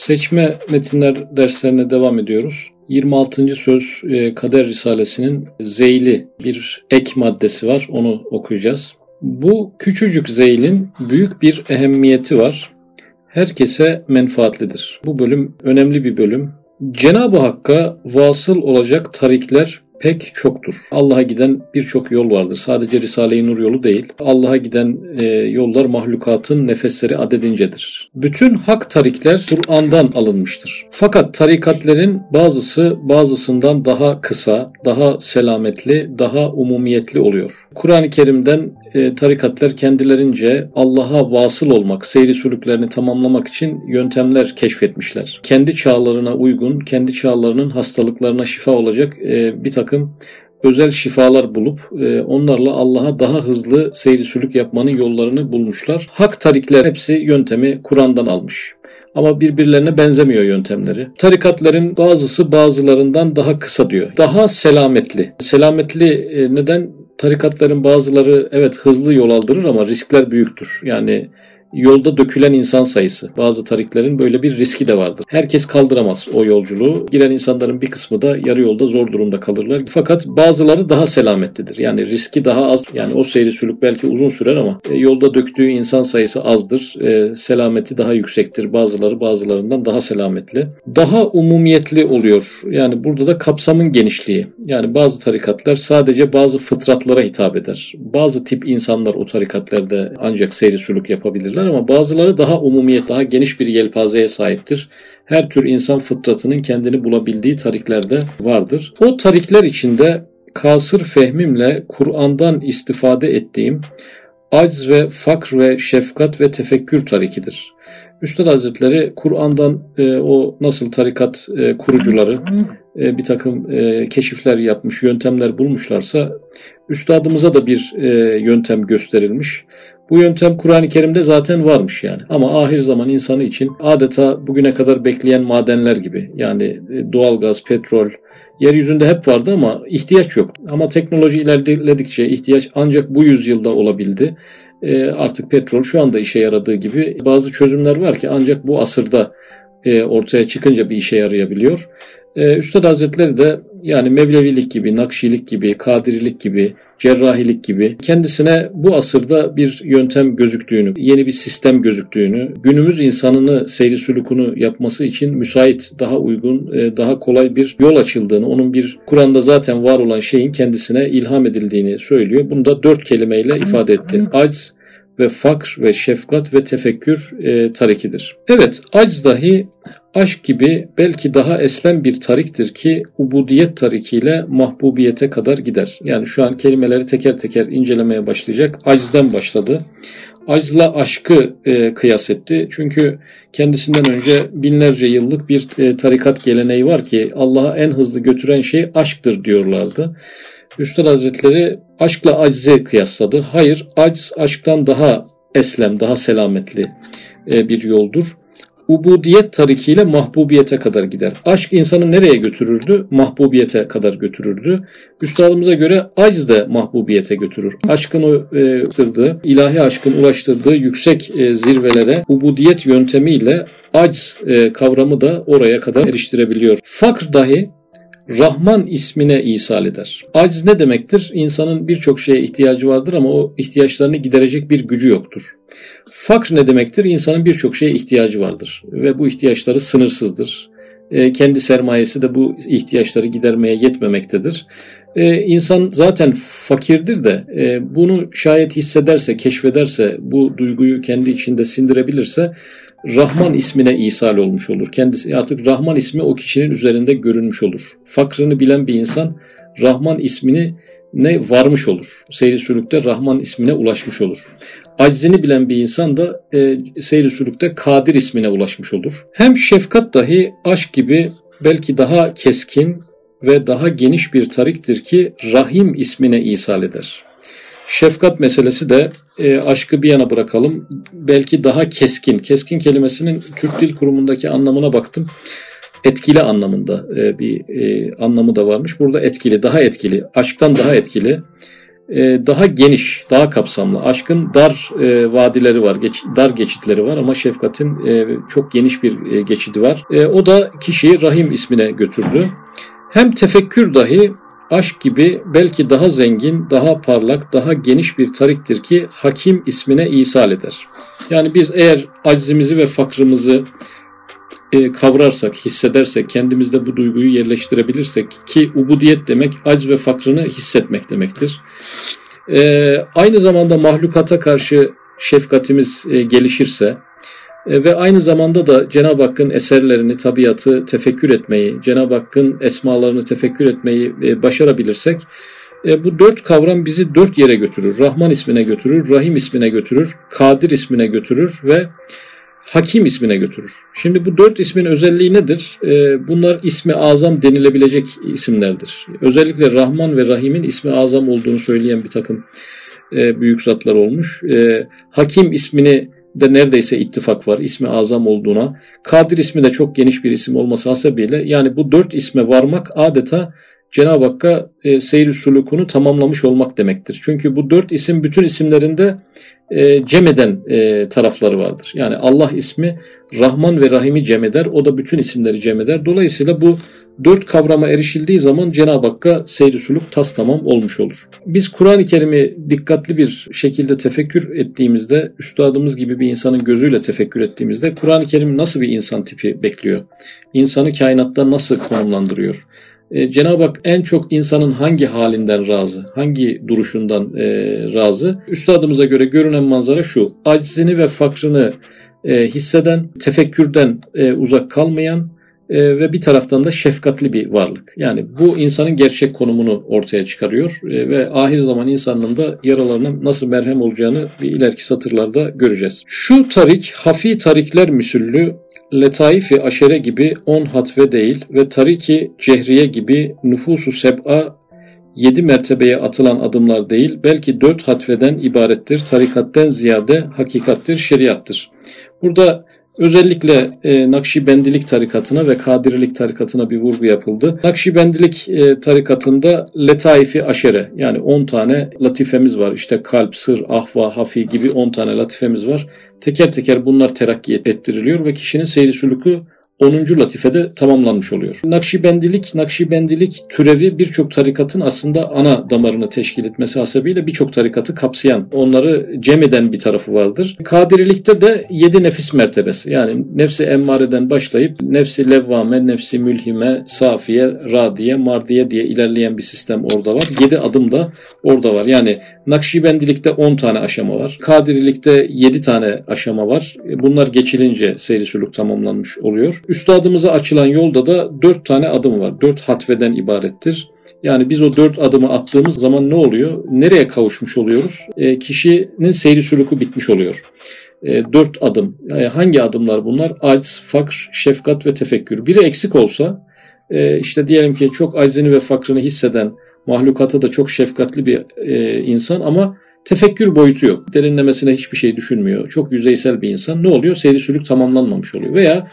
Seçme metinler derslerine devam ediyoruz. 26. söz e, Kader Risalesi'nin zeyli bir ek maddesi var. Onu okuyacağız. Bu küçücük zeylin büyük bir ehemmiyeti var. Herkese menfaatlidir. Bu bölüm önemli bir bölüm. Cenab-ı Hakk'a vasıl olacak tarikler pek çoktur. Allah'a giden birçok yol vardır. Sadece Risale-i Nur yolu değil. Allah'a giden e, yollar mahlukatın nefesleri adedincedir. Bütün hak tarikler Kur'an'dan alınmıştır. Fakat tarikatlerin bazısı bazısından daha kısa, daha selametli, daha umumiyetli oluyor. Kur'an-ı Kerim'den e, tarikatlar kendilerince Allah'a vasıl olmak, seyri sülüklerini tamamlamak için yöntemler keşfetmişler. Kendi çağlarına uygun, kendi çağlarının hastalıklarına şifa olacak e, bir takım özel şifalar bulup e, onlarla Allah'a daha hızlı seyri sülük yapmanın yollarını bulmuşlar. Hak tarikler hepsi yöntemi Kur'an'dan almış. Ama birbirlerine benzemiyor yöntemleri. Tarikatların bazısı bazılarından daha kısa diyor. Daha selametli. Selametli neden? Tarikatların bazıları evet hızlı yol aldırır ama riskler büyüktür. Yani yolda dökülen insan sayısı. Bazı tariklerin böyle bir riski de vardır. Herkes kaldıramaz o yolculuğu. Giren insanların bir kısmı da yarı yolda zor durumda kalırlar. Fakat bazıları daha selametlidir. Yani riski daha az. Yani o seyri sülük belki uzun sürer ama e, yolda döktüğü insan sayısı azdır. E, selameti daha yüksektir. Bazıları bazılarından daha selametli. Daha umumiyetli oluyor. Yani burada da kapsamın genişliği. Yani bazı tarikatlar sadece bazı fıtratlara hitap eder. Bazı tip insanlar o tarikatlarda ancak seyri sülük yapabilirler tarikatlar ama bazıları daha umumiyet, daha geniş bir yelpazeye sahiptir. Her tür insan fıtratının kendini bulabildiği tariklerde vardır. O tarikler içinde kasır fehmimle Kur'an'dan istifade ettiğim acz ve fakr ve şefkat ve tefekkür tarikidir. Üstad Hazretleri Kur'an'dan e, o nasıl tarikat e, kurucuları e, bir takım e, keşifler yapmış, yöntemler bulmuşlarsa üstadımıza da bir e, yöntem gösterilmiş. Bu yöntem Kur'an-ı Kerim'de zaten varmış yani. Ama ahir zaman insanı için adeta bugüne kadar bekleyen madenler gibi. Yani e, doğalgaz, petrol, yeryüzünde hep vardı ama ihtiyaç yok. Ama teknoloji ilerledikçe ihtiyaç ancak bu yüzyılda olabildi. E, artık petrol şu anda işe yaradığı gibi bazı çözümler var ki ancak bu asırda e, ortaya çıkınca bir işe yarayabiliyor. Ee, Üstad Hazretleri de yani Mevlevilik gibi, Nakşilik gibi, Kadirilik gibi, Cerrahilik gibi kendisine bu asırda bir yöntem gözüktüğünü, yeni bir sistem gözüktüğünü, günümüz insanını seyri sülükünü yapması için müsait, daha uygun, e, daha kolay bir yol açıldığını, onun bir Kur'an'da zaten var olan şeyin kendisine ilham edildiğini söylüyor. Bunu da dört kelimeyle ifade etti. Acz, ve fakr ve şefkat ve tefekkür e, tarikidir. Evet, acz dahi aşk gibi belki daha eslem bir tariktir ki ubudiyet tarikiyle mahbubiyete kadar gider. Yani şu an kelimeleri teker teker incelemeye başlayacak. Acizden başladı. Acla aşkı e, kıyas etti. Çünkü kendisinden önce binlerce yıllık bir e, tarikat geleneği var ki Allah'a en hızlı götüren şey aşktır diyorlardı. Üstad Hazretleri aşkla acize kıyasladı. Hayır, aciz aşktan daha eslem, daha selametli e, bir yoldur. Ubudiyet tarikiyle mahbubiyete kadar gider. Aşk insanı nereye götürürdü? Mahbubiyete kadar götürürdü. Üstadımıza göre aciz de mahbubiyete götürür. Aşkın e, ilahi aşkın ulaştırdığı yüksek e, zirvelere ubudiyet yöntemiyle aciz kavramı da oraya kadar eriştirebiliyor. Fakr dahi Rahman ismine isal eder. Aciz ne demektir? İnsanın birçok şeye ihtiyacı vardır ama o ihtiyaçlarını giderecek bir gücü yoktur. Fakr ne demektir? İnsanın birçok şeye ihtiyacı vardır ve bu ihtiyaçları sınırsızdır. E, kendi sermayesi de bu ihtiyaçları gidermeye yetmemektedir. E, insan zaten fakirdir de e, bunu şayet hissederse, keşfederse, bu duyguyu kendi içinde sindirebilirse Rahman ismine isal olmuş olur. Kendisi artık Rahman ismi o kişinin üzerinde görünmüş olur. Fakrını bilen bir insan Rahman ismini ne varmış olur. Seyri sülükte Rahman ismine ulaşmış olur. Aczini bilen bir insan da e, seyri sülükte Kadir ismine ulaşmış olur. Hem şefkat dahi aşk gibi belki daha keskin ve daha geniş bir tariktir ki Rahim ismine isal eder. Şefkat meselesi de e, aşkı bir yana bırakalım. Belki daha keskin. Keskin kelimesinin Türk Dil Kurumu'ndaki anlamına baktım. Etkili anlamında e, bir e, anlamı da varmış. Burada etkili, daha etkili, aşktan daha etkili. e, daha geniş, daha kapsamlı. Aşkın dar e, vadileri var, geç, dar geçitleri var ama şefkatin e, çok geniş bir e, geçidi var. E, o da kişiyi Rahim ismine götürdü. Hem tefekkür dahi aşk gibi belki daha zengin, daha parlak, daha geniş bir tariktir ki Hakim ismine isal eder. Yani biz eğer acizimizi ve fakrımızı e, kavrarsak, hissedersek, kendimizde bu duyguyu yerleştirebilirsek ki ubudiyet demek acz ve fakrını hissetmek demektir. E, aynı zamanda mahlukata karşı şefkatimiz e, gelişirse ve aynı zamanda da Cenab-ı Hakk'ın eserlerini, tabiatı tefekkür etmeyi, Cenab-ı Hakk'ın esmalarını tefekkür etmeyi e, başarabilirsek e, bu dört kavram bizi dört yere götürür. Rahman ismine götürür, Rahim ismine götürür, Kadir ismine götürür ve Hakim ismine götürür. Şimdi bu dört ismin özelliği nedir? Bunlar ismi azam denilebilecek isimlerdir. Özellikle Rahman ve Rahim'in ismi azam olduğunu söyleyen bir takım e, büyük zatlar olmuş. Hakim ismini de neredeyse ittifak var ismi azam olduğuna. Kadir ismi de çok geniş bir isim olması hasebiyle yani bu dört isme varmak adeta Cenab-ı Hakk'a e, seyir sulukunu tamamlamış olmak demektir. Çünkü bu dört isim bütün isimlerinde e, cem eden e, tarafları vardır. Yani Allah ismi Rahman ve Rahim'i cem eder. O da bütün isimleri cem eder. Dolayısıyla bu dört kavrama erişildiği zaman Cenab-ı Hakk'a seyri suluk tas tamam olmuş olur. Biz Kur'an-ı Kerim'i dikkatli bir şekilde tefekkür ettiğimizde, üstadımız gibi bir insanın gözüyle tefekkür ettiğimizde Kur'an-ı Kerim nasıl bir insan tipi bekliyor? İnsanı kainatta nasıl konumlandırıyor? E, Cenab-ı Hak en çok insanın hangi halinden razı, hangi duruşundan e, razı? Üstadımıza göre görünen manzara şu. Acizini ve fakrını e, hisseden, tefekkürden e, uzak kalmayan e, ve bir taraftan da şefkatli bir varlık. Yani bu insanın gerçek konumunu ortaya çıkarıyor e, ve ahir zaman insanlığın da yaralarına nasıl merhem olacağını bir ileriki satırlarda göreceğiz. Şu tarik, hafi tarikler müsüllü Letaifi aşere gibi on hatve değil ve tariki cehriye gibi nüfusu seb'a yedi mertebeye atılan adımlar değil, belki dört hatveden ibarettir. Tarikatten ziyade hakikattir, şeriattır. Burada özellikle e, Nakşibendilik tarikatına ve Kadirilik tarikatına bir vurgu yapıldı. Nakşibendilik e, tarikatında letaifi aşere yani 10 tane latifemiz var. İşte kalp, sır, ahva, hafi gibi 10 tane latifemiz var teker teker bunlar terakki ettiriliyor ve kişinin seyri sülükü 10. latifede tamamlanmış oluyor. Nakşibendilik, Nakşibendilik türevi birçok tarikatın aslında ana damarını teşkil etmesi hasebiyle birçok tarikatı kapsayan, onları cem eden bir tarafı vardır. Kadirilikte de yedi nefis mertebesi yani nefsi emmareden başlayıp nefsi levvame, nefsi mülhime, safiye, radiye, mardiye diye ilerleyen bir sistem orada var. Yedi adım da orada var. Yani Nakşibendilikte 10 tane aşama var. Kadirilikte 7 tane aşama var. Bunlar geçilince seyri sülük tamamlanmış oluyor. Üstadımıza açılan yolda da 4 tane adım var. 4 hatveden ibarettir. Yani biz o dört adımı attığımız zaman ne oluyor? Nereye kavuşmuş oluyoruz? E, kişinin seyri sülükü bitmiş oluyor. E, dört adım. Yani hangi adımlar bunlar? Aciz, fakr, şefkat ve tefekkür. Biri eksik olsa e, işte diyelim ki çok acizini ve fakrını hisseden, mahlukata da çok şefkatli bir e, insan ama tefekkür boyutu yok. Derinlemesine hiçbir şey düşünmüyor. Çok yüzeysel bir insan. Ne oluyor? Seyri sülük tamamlanmamış oluyor. Veya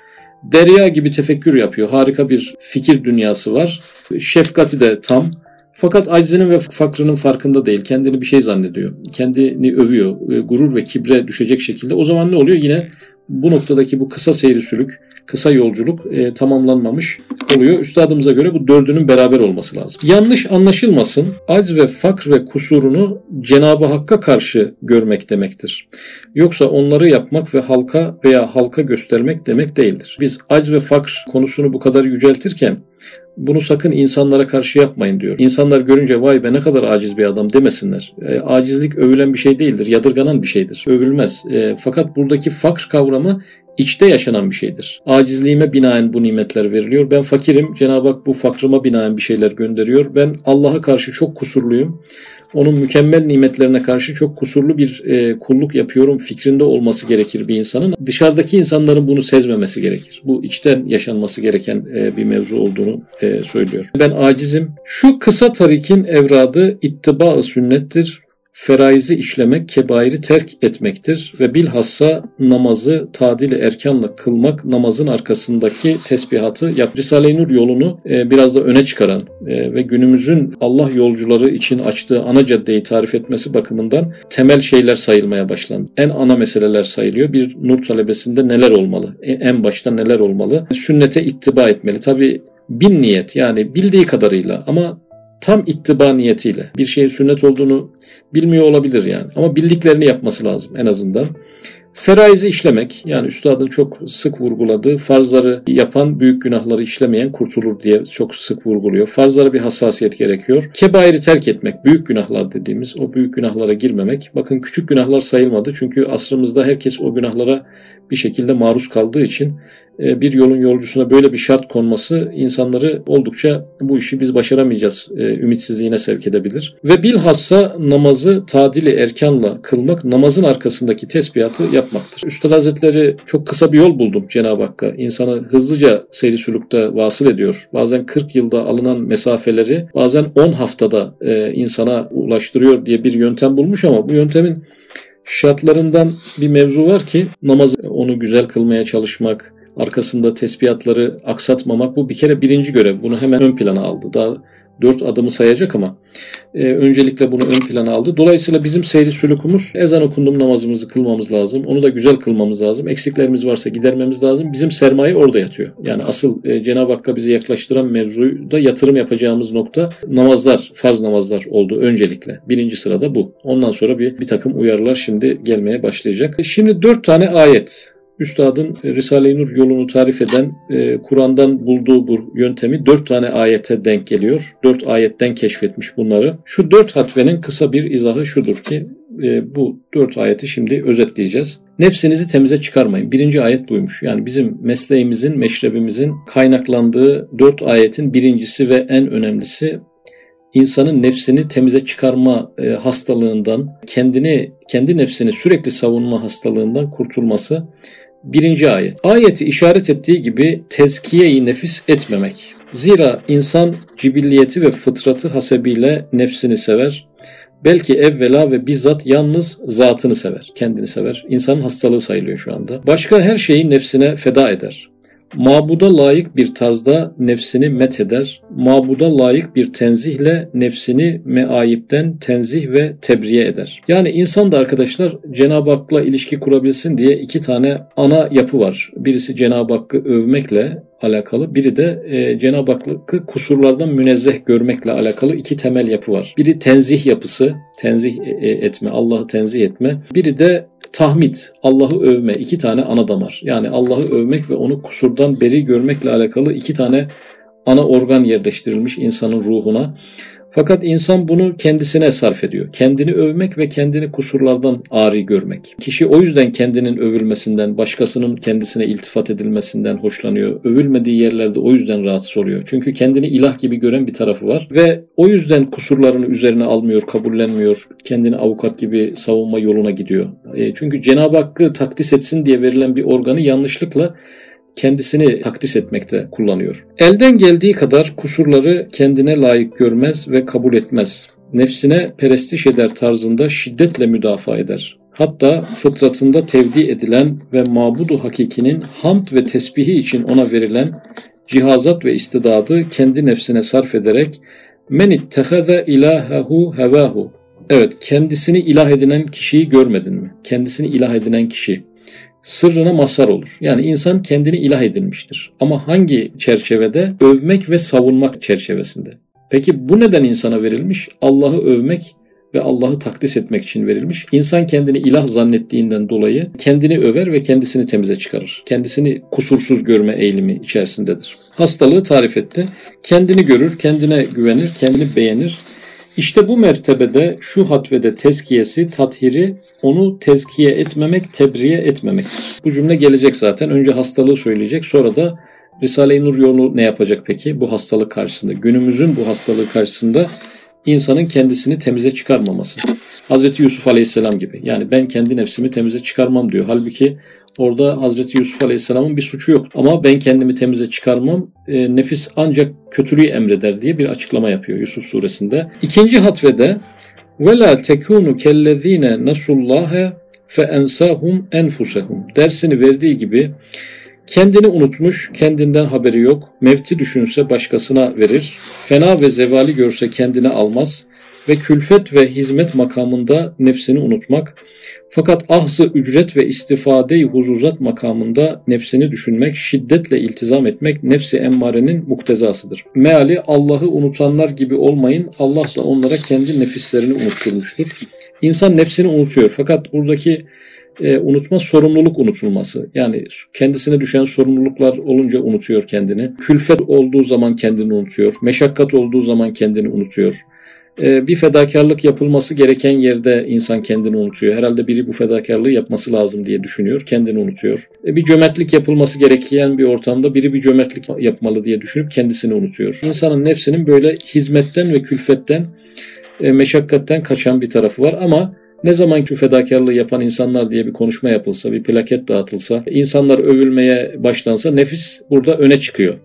derya gibi tefekkür yapıyor. Harika bir fikir dünyası var. Şefkati de tam. Fakat acizinin ve fakrının farkında değil. Kendini bir şey zannediyor. Kendini övüyor. E, gurur ve kibre düşecek şekilde. O zaman ne oluyor? Yine bu noktadaki bu kısa seyri sülük, kısa yolculuk e, tamamlanmamış oluyor. Üstadımıza göre bu dördünün beraber olması lazım. Yanlış anlaşılmasın, acz ve fakr ve kusurunu Cenab-ı Hakk'a karşı görmek demektir. Yoksa onları yapmak ve halka veya halka göstermek demek değildir. Biz acz ve fakr konusunu bu kadar yüceltirken bunu sakın insanlara karşı yapmayın diyor. İnsanlar görünce vay be ne kadar aciz bir adam demesinler. E, acizlik övülen bir şey değildir, yadırganan bir şeydir. Övülmez. E, fakat buradaki fakr kavramı içte yaşanan bir şeydir. Acizliğime binaen bu nimetler veriliyor. Ben fakirim. Cenab-ı Hak bu fakrıma binaen bir şeyler gönderiyor. Ben Allah'a karşı çok kusurluyum. Onun mükemmel nimetlerine karşı çok kusurlu bir e, kulluk yapıyorum fikrinde olması gerekir bir insanın. Dışarıdaki insanların bunu sezmemesi gerekir. Bu içten yaşanması gereken e, bir mevzu olduğunu e, söylüyor. Ben acizim. Şu kısa tarikin evradı ittiba sünnettir feraizi işlemek kebairi terk etmektir ve bilhassa namazı tadili erkanla kılmak namazın arkasındaki tesbihatı yap. Risale-i Nur yolunu e, biraz da öne çıkaran e, ve günümüzün Allah yolcuları için açtığı ana caddeyi tarif etmesi bakımından temel şeyler sayılmaya başlandı. En ana meseleler sayılıyor. Bir nur talebesinde neler olmalı? E, en başta neler olmalı? Sünnete ittiba etmeli. Tabi bin niyet yani bildiği kadarıyla ama tam ittiba niyetiyle bir şeyin sünnet olduğunu bilmiyor olabilir yani. Ama bildiklerini yapması lazım en azından. Feraizi işlemek yani üstadın çok sık vurguladığı farzları yapan büyük günahları işlemeyen kurtulur diye çok sık vurguluyor. Farzlara bir hassasiyet gerekiyor. Kebairi terk etmek büyük günahlar dediğimiz o büyük günahlara girmemek. Bakın küçük günahlar sayılmadı çünkü asrımızda herkes o günahlara bir şekilde maruz kaldığı için bir yolun yolcusuna böyle bir şart konması insanları oldukça bu işi biz başaramayacağız e, ümitsizliğine sevk edebilir. Ve bilhassa namazı tadili erkanla kılmak namazın arkasındaki tesbihatı yapmaktır. Üstad Hazretleri çok kısa bir yol buldum Cenab-ı Hakk'a. İnsanı hızlıca seyri sülükte vasıl ediyor. Bazen 40 yılda alınan mesafeleri bazen 10 haftada e, insana ulaştırıyor diye bir yöntem bulmuş ama bu yöntemin şartlarından bir mevzu var ki namazı onu güzel kılmaya çalışmak, arkasında tesbihatları aksatmamak bu bir kere birinci görev. Bunu hemen ön plana aldı. Daha dört adımı sayacak ama e, öncelikle bunu ön plana aldı. Dolayısıyla bizim seyri sülükumuz ezan okundum namazımızı kılmamız lazım. Onu da güzel kılmamız lazım. Eksiklerimiz varsa gidermemiz lazım. Bizim sermaye orada yatıyor. Yani asıl e, Cenab-ı Hakk'a bizi yaklaştıran mevzuyu da yatırım yapacağımız nokta namazlar, farz namazlar oldu öncelikle. Birinci sırada bu. Ondan sonra bir, bir takım uyarılar şimdi gelmeye başlayacak. Şimdi dört tane ayet Üstadın Risale-i Nur yolunu tarif eden e, Kur'an'dan bulduğu bu yöntemi dört tane ayete denk geliyor. Dört ayetten keşfetmiş bunları. Şu dört hatvenin kısa bir izahı şudur ki e, bu dört ayeti şimdi özetleyeceğiz. Nefsinizi temize çıkarmayın. Birinci ayet buymuş. Yani bizim mesleğimizin, meşrebimizin kaynaklandığı dört ayetin birincisi ve en önemlisi insanın nefsini temize çıkarma e, hastalığından, kendini kendi nefsini sürekli savunma hastalığından kurtulması Birinci ayet. Ayeti işaret ettiği gibi tezkiye-i nefis etmemek. Zira insan cibilliyeti ve fıtratı hasebiyle nefsini sever. Belki evvela ve bizzat yalnız zatını sever, kendini sever. İnsanın hastalığı sayılıyor şu anda. Başka her şeyi nefsine feda eder. Mabuda layık bir tarzda nefsini met eder. Mabuda layık bir tenzihle nefsini meayipten tenzih ve tebriye eder. Yani insan da arkadaşlar Cenab-ı Hak'la ilişki kurabilsin diye iki tane ana yapı var. Birisi Cenab-ı Hakk'ı övmekle alakalı. Biri de e, Cenab-ı Hakk'ı kusurlardan münezzeh görmekle alakalı iki temel yapı var. Biri tenzih yapısı, tenzih e, e, etme, Allah'ı tenzih etme. Biri de tahmid, Allah'ı övme iki tane ana damar. Yani Allah'ı övmek ve onu kusurdan beri görmekle alakalı iki tane ana organ yerleştirilmiş insanın ruhuna. Fakat insan bunu kendisine sarf ediyor. Kendini övmek ve kendini kusurlardan ari görmek. Kişi o yüzden kendinin övülmesinden, başkasının kendisine iltifat edilmesinden hoşlanıyor. Övülmediği yerlerde o yüzden rahatsız oluyor. Çünkü kendini ilah gibi gören bir tarafı var ve o yüzden kusurlarını üzerine almıyor, kabullenmiyor. Kendini avukat gibi savunma yoluna gidiyor. E, çünkü Cenab-ı Hakk'ı takdis etsin diye verilen bir organı yanlışlıkla kendisini takdis etmekte kullanıyor. Elden geldiği kadar kusurları kendine layık görmez ve kabul etmez. Nefsine perestiş eder tarzında şiddetle müdafaa eder. Hatta fıtratında tevdi edilen ve mabudu hakikinin hamd ve tesbihi için ona verilen cihazat ve istidadı kendi nefsine sarf ederek men itteheze ilahehu hevahu Evet kendisini ilah edinen kişiyi görmedin mi? Kendisini ilah edinen kişi sırrına mazhar olur. Yani insan kendini ilah edinmiştir. Ama hangi çerçevede? Övmek ve savunmak çerçevesinde. Peki bu neden insana verilmiş? Allah'ı övmek ve Allah'ı takdis etmek için verilmiş. İnsan kendini ilah zannettiğinden dolayı kendini över ve kendisini temize çıkarır. Kendisini kusursuz görme eğilimi içerisindedir. Hastalığı tarif etti. Kendini görür, kendine güvenir, kendini beğenir işte bu mertebede şu hatvede tezkiyesi, tathiri onu tezkiye etmemek, tebriye etmemek. Bu cümle gelecek zaten. Önce hastalığı söyleyecek sonra da Risale-i Nur yolu ne yapacak peki bu hastalık karşısında? Günümüzün bu hastalığı karşısında insanın kendisini temize çıkarmaması. Hazreti Yusuf Aleyhisselam gibi. Yani ben kendi nefsimi temize çıkarmam diyor. Halbuki orada Hazreti Yusuf Aleyhisselam'ın bir suçu yok. Ama ben kendimi temize çıkarmam. E, nefis ancak kötülüğü emreder diye bir açıklama yapıyor Yusuf suresinde. İkinci hatvede Ve la tekunu kellezine nasullaha fe ensahum enfusehum. Dersini verdiği gibi kendini unutmuş, kendinden haberi yok. Mevti düşünse başkasına verir. Fena ve zevali görse kendine almaz ve külfet ve hizmet makamında nefsini unutmak, fakat ahzı ücret ve istifade-i huzuzat makamında nefsini düşünmek, şiddetle iltizam etmek nefsi emmarenin muktezasıdır. Meali Allah'ı unutanlar gibi olmayın, Allah da onlara kendi nefislerini unutturmuştur. İnsan nefsini unutuyor fakat buradaki e, unutma sorumluluk unutulması. Yani kendisine düşen sorumluluklar olunca unutuyor kendini. Külfet olduğu zaman kendini unutuyor. Meşakkat olduğu zaman kendini unutuyor. E, bir fedakarlık yapılması gereken yerde insan kendini unutuyor. Herhalde biri bu fedakarlığı yapması lazım diye düşünüyor. Kendini unutuyor. E, bir cömertlik yapılması gereken bir ortamda biri bir cömertlik yapmalı diye düşünüp kendisini unutuyor. İnsanın nefsinin böyle hizmetten ve külfetten, e, meşakkatten kaçan bir tarafı var ama ne zaman ki fedakarlığı yapan insanlar diye bir konuşma yapılsa, bir plaket dağıtılsa, insanlar övülmeye başlansa nefis burada öne çıkıyor.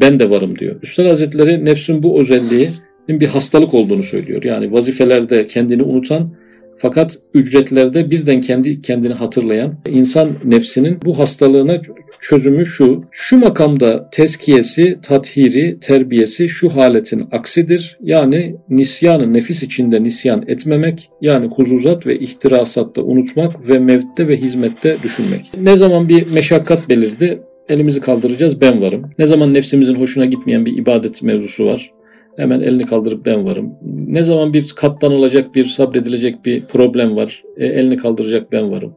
Ben de varım diyor. Üstad Hazretleri nefsin bu özelliği bir hastalık olduğunu söylüyor. Yani vazifelerde kendini unutan fakat ücretlerde birden kendi kendini hatırlayan insan nefsinin bu hastalığına çözümü şu. Şu makamda teskiyesi, tathiri, terbiyesi şu haletin aksidir. Yani nisyanı nefis içinde nisyan etmemek, yani huzuzat ve ihtirasatta unutmak ve mevtte ve hizmette düşünmek. Ne zaman bir meşakkat belirdi, elimizi kaldıracağız ben varım. Ne zaman nefsimizin hoşuna gitmeyen bir ibadet mevzusu var, Hemen elini kaldırıp ben varım. Ne zaman bir katlanılacak, bir sabredilecek bir problem var, e, elini kaldıracak ben varım.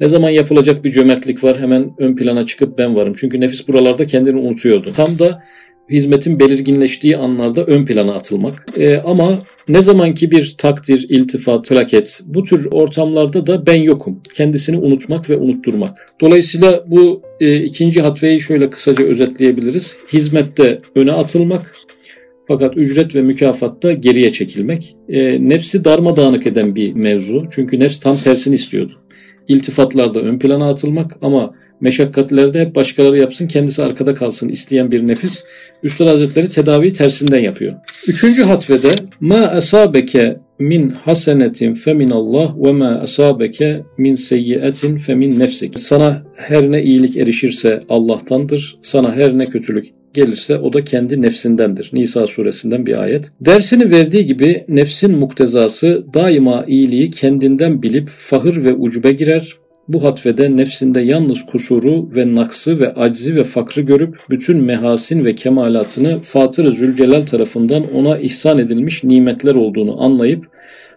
Ne zaman yapılacak bir cömertlik var, hemen ön plana çıkıp ben varım. Çünkü nefis buralarda kendini unutuyordu. Tam da hizmetin belirginleştiği anlarda ön plana atılmak. E, ama ne zamanki bir takdir, iltifat, plaket bu tür ortamlarda da ben yokum. Kendisini unutmak ve unutturmak. Dolayısıyla bu e, ikinci hatveyi şöyle kısaca özetleyebiliriz. Hizmette öne atılmak, fakat ücret ve mükafatta geriye çekilmek. E, nefsi darmadağınık eden bir mevzu. Çünkü nefs tam tersini istiyordu. İltifatlarda ön plana atılmak ama meşakkatlerde hep başkaları yapsın kendisi arkada kalsın isteyen bir nefis. Üstad Hazretleri tedaviyi tersinden yapıyor. Üçüncü hatvede ma asabeke min hasenetin femin Allah ve ma asabeke min seyyiatin femin nefsik. Sana her ne iyilik erişirse Allah'tandır. Sana her ne kötülük gelirse o da kendi nefsindendir. Nisa suresinden bir ayet. Dersini verdiği gibi nefsin muktezası daima iyiliği kendinden bilip fahır ve ucube girer. Bu hatfede nefsinde yalnız kusuru ve naksı ve aczi ve fakrı görüp bütün mehasin ve kemalatını Fatır-ı Zülcelal tarafından ona ihsan edilmiş nimetler olduğunu anlayıp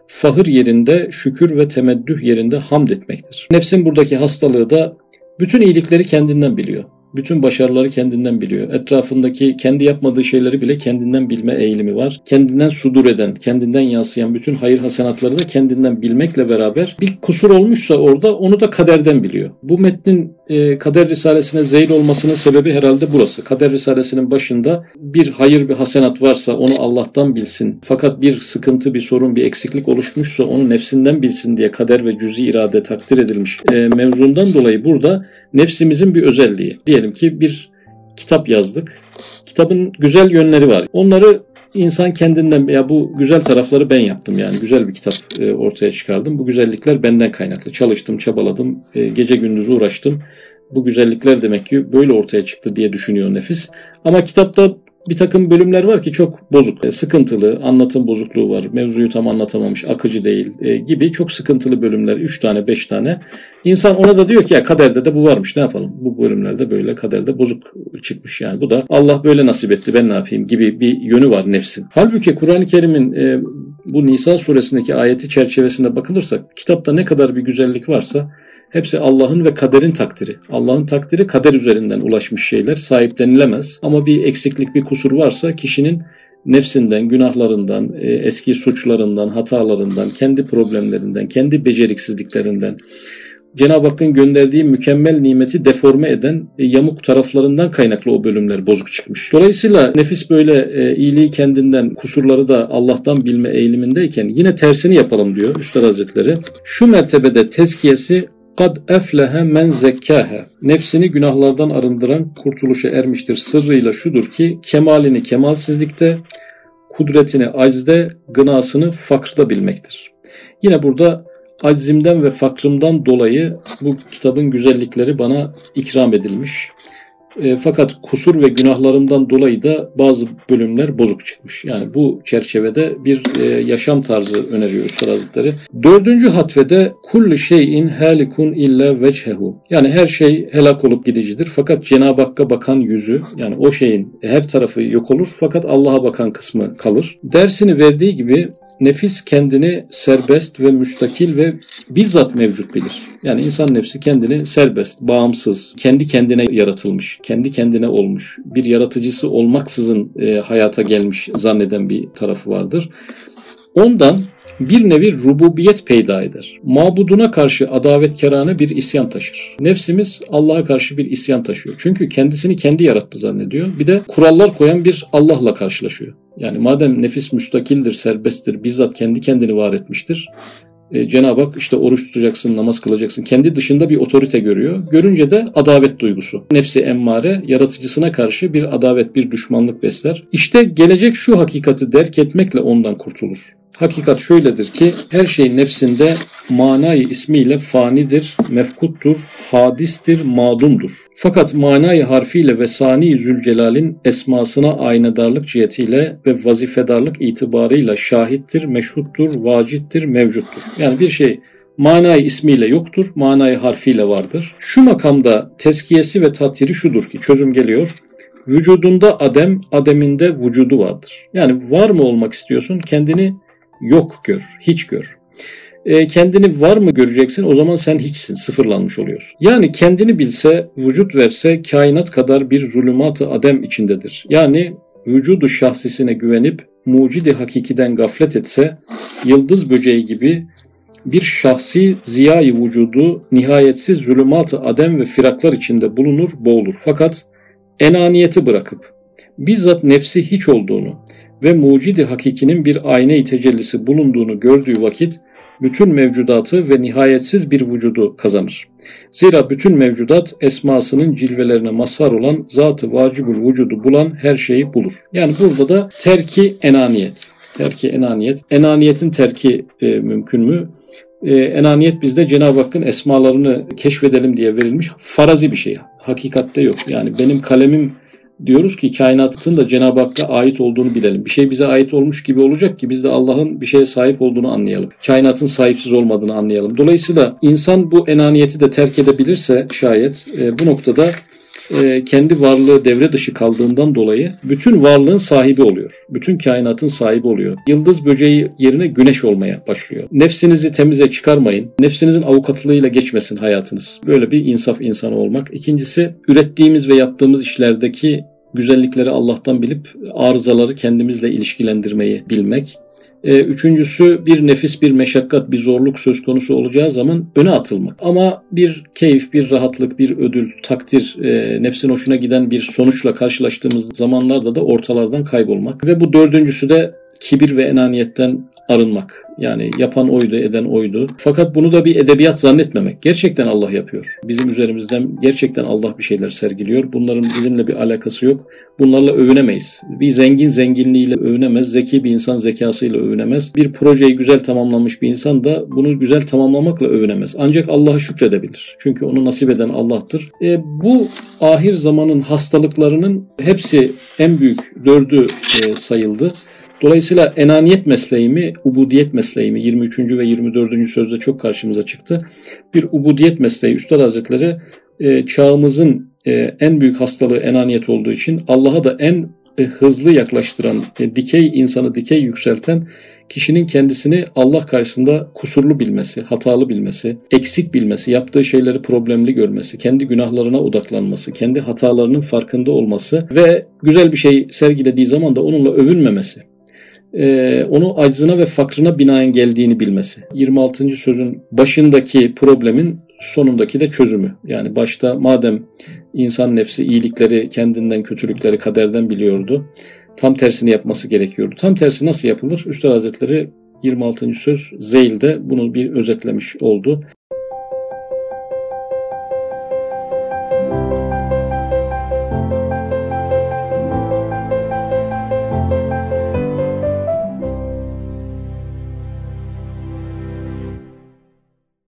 fahır yerinde şükür ve temeddüh yerinde hamd etmektir. Nefsin buradaki hastalığı da bütün iyilikleri kendinden biliyor bütün başarıları kendinden biliyor. Etrafındaki kendi yapmadığı şeyleri bile kendinden bilme eğilimi var. Kendinden sudur eden, kendinden yansıyan bütün hayır hasenatları da kendinden bilmekle beraber bir kusur olmuşsa orada onu da kaderden biliyor. Bu metnin e, Kader Risalesi'ne zeyl olmasının sebebi herhalde burası. Kader Risalesi'nin başında bir hayır bir hasenat varsa onu Allah'tan bilsin. Fakat bir sıkıntı, bir sorun, bir eksiklik oluşmuşsa onu nefsinden bilsin diye kader ve cüzi irade takdir edilmiş e, mevzundan dolayı burada nefsimizin bir özelliği. Diyelim ki bir kitap yazdık. Kitabın güzel yönleri var. Onları insan kendinden ya bu güzel tarafları ben yaptım yani güzel bir kitap e, ortaya çıkardım. Bu güzellikler benden kaynaklı. Çalıştım, çabaladım, e, gece gündüz uğraştım. Bu güzellikler demek ki böyle ortaya çıktı diye düşünüyor nefis. Ama kitapta bir takım bölümler var ki çok bozuk, e, sıkıntılı, anlatım bozukluğu var, mevzuyu tam anlatamamış, akıcı değil e, gibi çok sıkıntılı bölümler, 3 tane 5 tane. İnsan ona da diyor ki ya kaderde de bu varmış ne yapalım? Bu bölümlerde böyle kaderde bozuk çıkmış yani. Bu da Allah böyle nasip etti ben ne yapayım gibi bir yönü var nefsin. Halbuki Kur'an-ı Kerim'in e, bu Nisa suresindeki ayeti çerçevesinde bakılırsa kitapta ne kadar bir güzellik varsa Hepsi Allah'ın ve kaderin takdiri. Allah'ın takdiri kader üzerinden ulaşmış şeyler sahiplenilemez. Ama bir eksiklik, bir kusur varsa kişinin nefsinden, günahlarından, e, eski suçlarından, hatalarından, kendi problemlerinden, kendi beceriksizliklerinden, Cenab-ı Hakk'ın gönderdiği mükemmel nimeti deforme eden e, yamuk taraflarından kaynaklı o bölümler bozuk çıkmış. Dolayısıyla nefis böyle e, iyiliği kendinden, kusurları da Allah'tan bilme eğilimindeyken yine tersini yapalım diyor Üstad Hazretleri. Şu mertebede tezkiyesi Kad eflehe men zekkâhe. Nefsini günahlardan arındıran kurtuluşa ermiştir. Sırrıyla şudur ki kemalini kemalsizlikte, kudretini acizde, gınasını fakrda bilmektir. Yine burada aczimden ve fakrımdan dolayı bu kitabın güzellikleri bana ikram edilmiş. E, fakat kusur ve günahlarımdan dolayı da bazı bölümler bozuk çıkmış. Yani bu çerçevede bir e, yaşam tarzı öneriyor Üstad Hazretleri. Dördüncü hatvede kulli şeyin halikun illa vechehu. Yani her şey helak olup gidicidir. Fakat Cenab-ı Hakk'a bakan yüzü yani o şeyin her tarafı yok olur fakat Allah'a bakan kısmı kalır. Dersini verdiği gibi nefis kendini serbest ve müstakil ve bizzat mevcut bilir. Yani insan nefsi kendini serbest, bağımsız, kendi kendine yaratılmış, kendi kendine olmuş, bir yaratıcısı olmaksızın e, hayata gelmiş zanneden bir tarafı vardır. Ondan bir nevi rububiyet peyda eder. Mabuduna karşı adavetkarane bir isyan taşır. Nefsimiz Allah'a karşı bir isyan taşıyor. Çünkü kendisini kendi yarattı zannediyor. Bir de kurallar koyan bir Allah'la karşılaşıyor. Yani madem nefis müstakildir, serbesttir, bizzat kendi kendini var etmiştir. E, Cenab-ı Hak işte oruç tutacaksın, namaz kılacaksın. Kendi dışında bir otorite görüyor. Görünce de adavet duygusu. Nefsi emmare yaratıcısına karşı bir adavet, bir düşmanlık besler. İşte gelecek şu hakikati derk etmekle ondan kurtulur. Hakikat şöyledir ki her şey nefsinde manayı ismiyle fanidir, mefkuttur, hadistir, madumdur. Fakat manayı harfiyle ve sani Zülcelal'in esmasına aynadarlık cihetiyle ve vazifedarlık itibarıyla şahittir, meşhuttur, vacittir, mevcuttur. Yani bir şey manayı ismiyle yoktur, manayı harfiyle vardır. Şu makamda teskiyesi ve tatiri şudur ki çözüm geliyor. Vücudunda adem, ademinde vücudu vardır. Yani var mı olmak istiyorsun? Kendini yok gör, hiç gör. E, kendini var mı göreceksin o zaman sen hiçsin, sıfırlanmış oluyorsun. Yani kendini bilse, vücut verse kainat kadar bir zulümat-ı adem içindedir. Yani vücudu şahsisine güvenip mucidi hakikiden gaflet etse, yıldız böceği gibi bir şahsi ziyayı vücudu nihayetsiz zulümat-ı adem ve firaklar içinde bulunur, boğulur. Fakat enaniyeti bırakıp bizzat nefsi hiç olduğunu, ve mucidi hakikinin bir ayna-i tecellisi bulunduğunu gördüğü vakit bütün mevcudatı ve nihayetsiz bir vücudu kazanır. Zira bütün mevcudat esmasının cilvelerine mazhar olan zat-ı vacibül vücudu bulan her şeyi bulur. Yani burada da terki enaniyet. Terki enaniyet. Enaniyetin terki e, mümkün mü? E, enaniyet bizde Cenab-ı Hakk'ın esmalarını keşfedelim diye verilmiş farazi bir şey. Hakikatte yok. Yani benim kalemim diyoruz ki kainatın da Cenab-ı Hakk'a ait olduğunu bilelim. Bir şey bize ait olmuş gibi olacak ki biz de Allah'ın bir şeye sahip olduğunu anlayalım. Kainatın sahipsiz olmadığını anlayalım. Dolayısıyla insan bu enaniyeti de terk edebilirse şayet e, bu noktada e, kendi varlığı devre dışı kaldığından dolayı bütün varlığın sahibi oluyor. Bütün kainatın sahibi oluyor. Yıldız böceği yerine güneş olmaya başlıyor. Nefsinizi temize çıkarmayın. Nefsinizin avukatlığıyla geçmesin hayatınız. Böyle bir insaf insanı olmak. İkincisi ürettiğimiz ve yaptığımız işlerdeki güzellikleri Allah'tan bilip arızaları kendimizle ilişkilendirmeyi bilmek. E, üçüncüsü bir nefis, bir meşakkat, bir zorluk söz konusu olacağı zaman öne atılmak. Ama bir keyif, bir rahatlık, bir ödül, takdir, e, nefsin hoşuna giden bir sonuçla karşılaştığımız zamanlarda da ortalardan kaybolmak. Ve bu dördüncüsü de kibir ve enaniyetten arınmak. Yani yapan oydu, eden oydu. Fakat bunu da bir edebiyat zannetmemek. Gerçekten Allah yapıyor. Bizim üzerimizden gerçekten Allah bir şeyler sergiliyor. Bunların bizimle bir alakası yok. Bunlarla övünemeyiz. Bir zengin zenginliğiyle övünemez. Zeki bir insan zekasıyla övünemez. Bir projeyi güzel tamamlamış bir insan da bunu güzel tamamlamakla övünemez. Ancak Allah'a şükredebilir. Çünkü onu nasip eden Allah'tır. E, bu ahir zamanın hastalıklarının hepsi en büyük dördü e, sayıldı. Dolayısıyla enaniyet mesleği mi, ubudiyet mesleği mi 23. ve 24. sözde çok karşımıza çıktı. Bir ubudiyet mesleği Üstad Hazretleri e, çağımızın e, en büyük hastalığı enaniyet olduğu için Allah'a da en e, hızlı yaklaştıran, dikey insanı dikey yükselten kişinin kendisini Allah karşısında kusurlu bilmesi, hatalı bilmesi, eksik bilmesi, yaptığı şeyleri problemli görmesi, kendi günahlarına odaklanması, kendi hatalarının farkında olması ve güzel bir şey sergilediği zaman da onunla övünmemesi e, onu aczına ve fakrına binaen geldiğini bilmesi. 26. sözün başındaki problemin sonundaki de çözümü. Yani başta madem insan nefsi iyilikleri kendinden kötülükleri kaderden biliyordu. Tam tersini yapması gerekiyordu. Tam tersi nasıl yapılır? Üstad Hazretleri 26. söz Zeyl'de bunu bir özetlemiş oldu.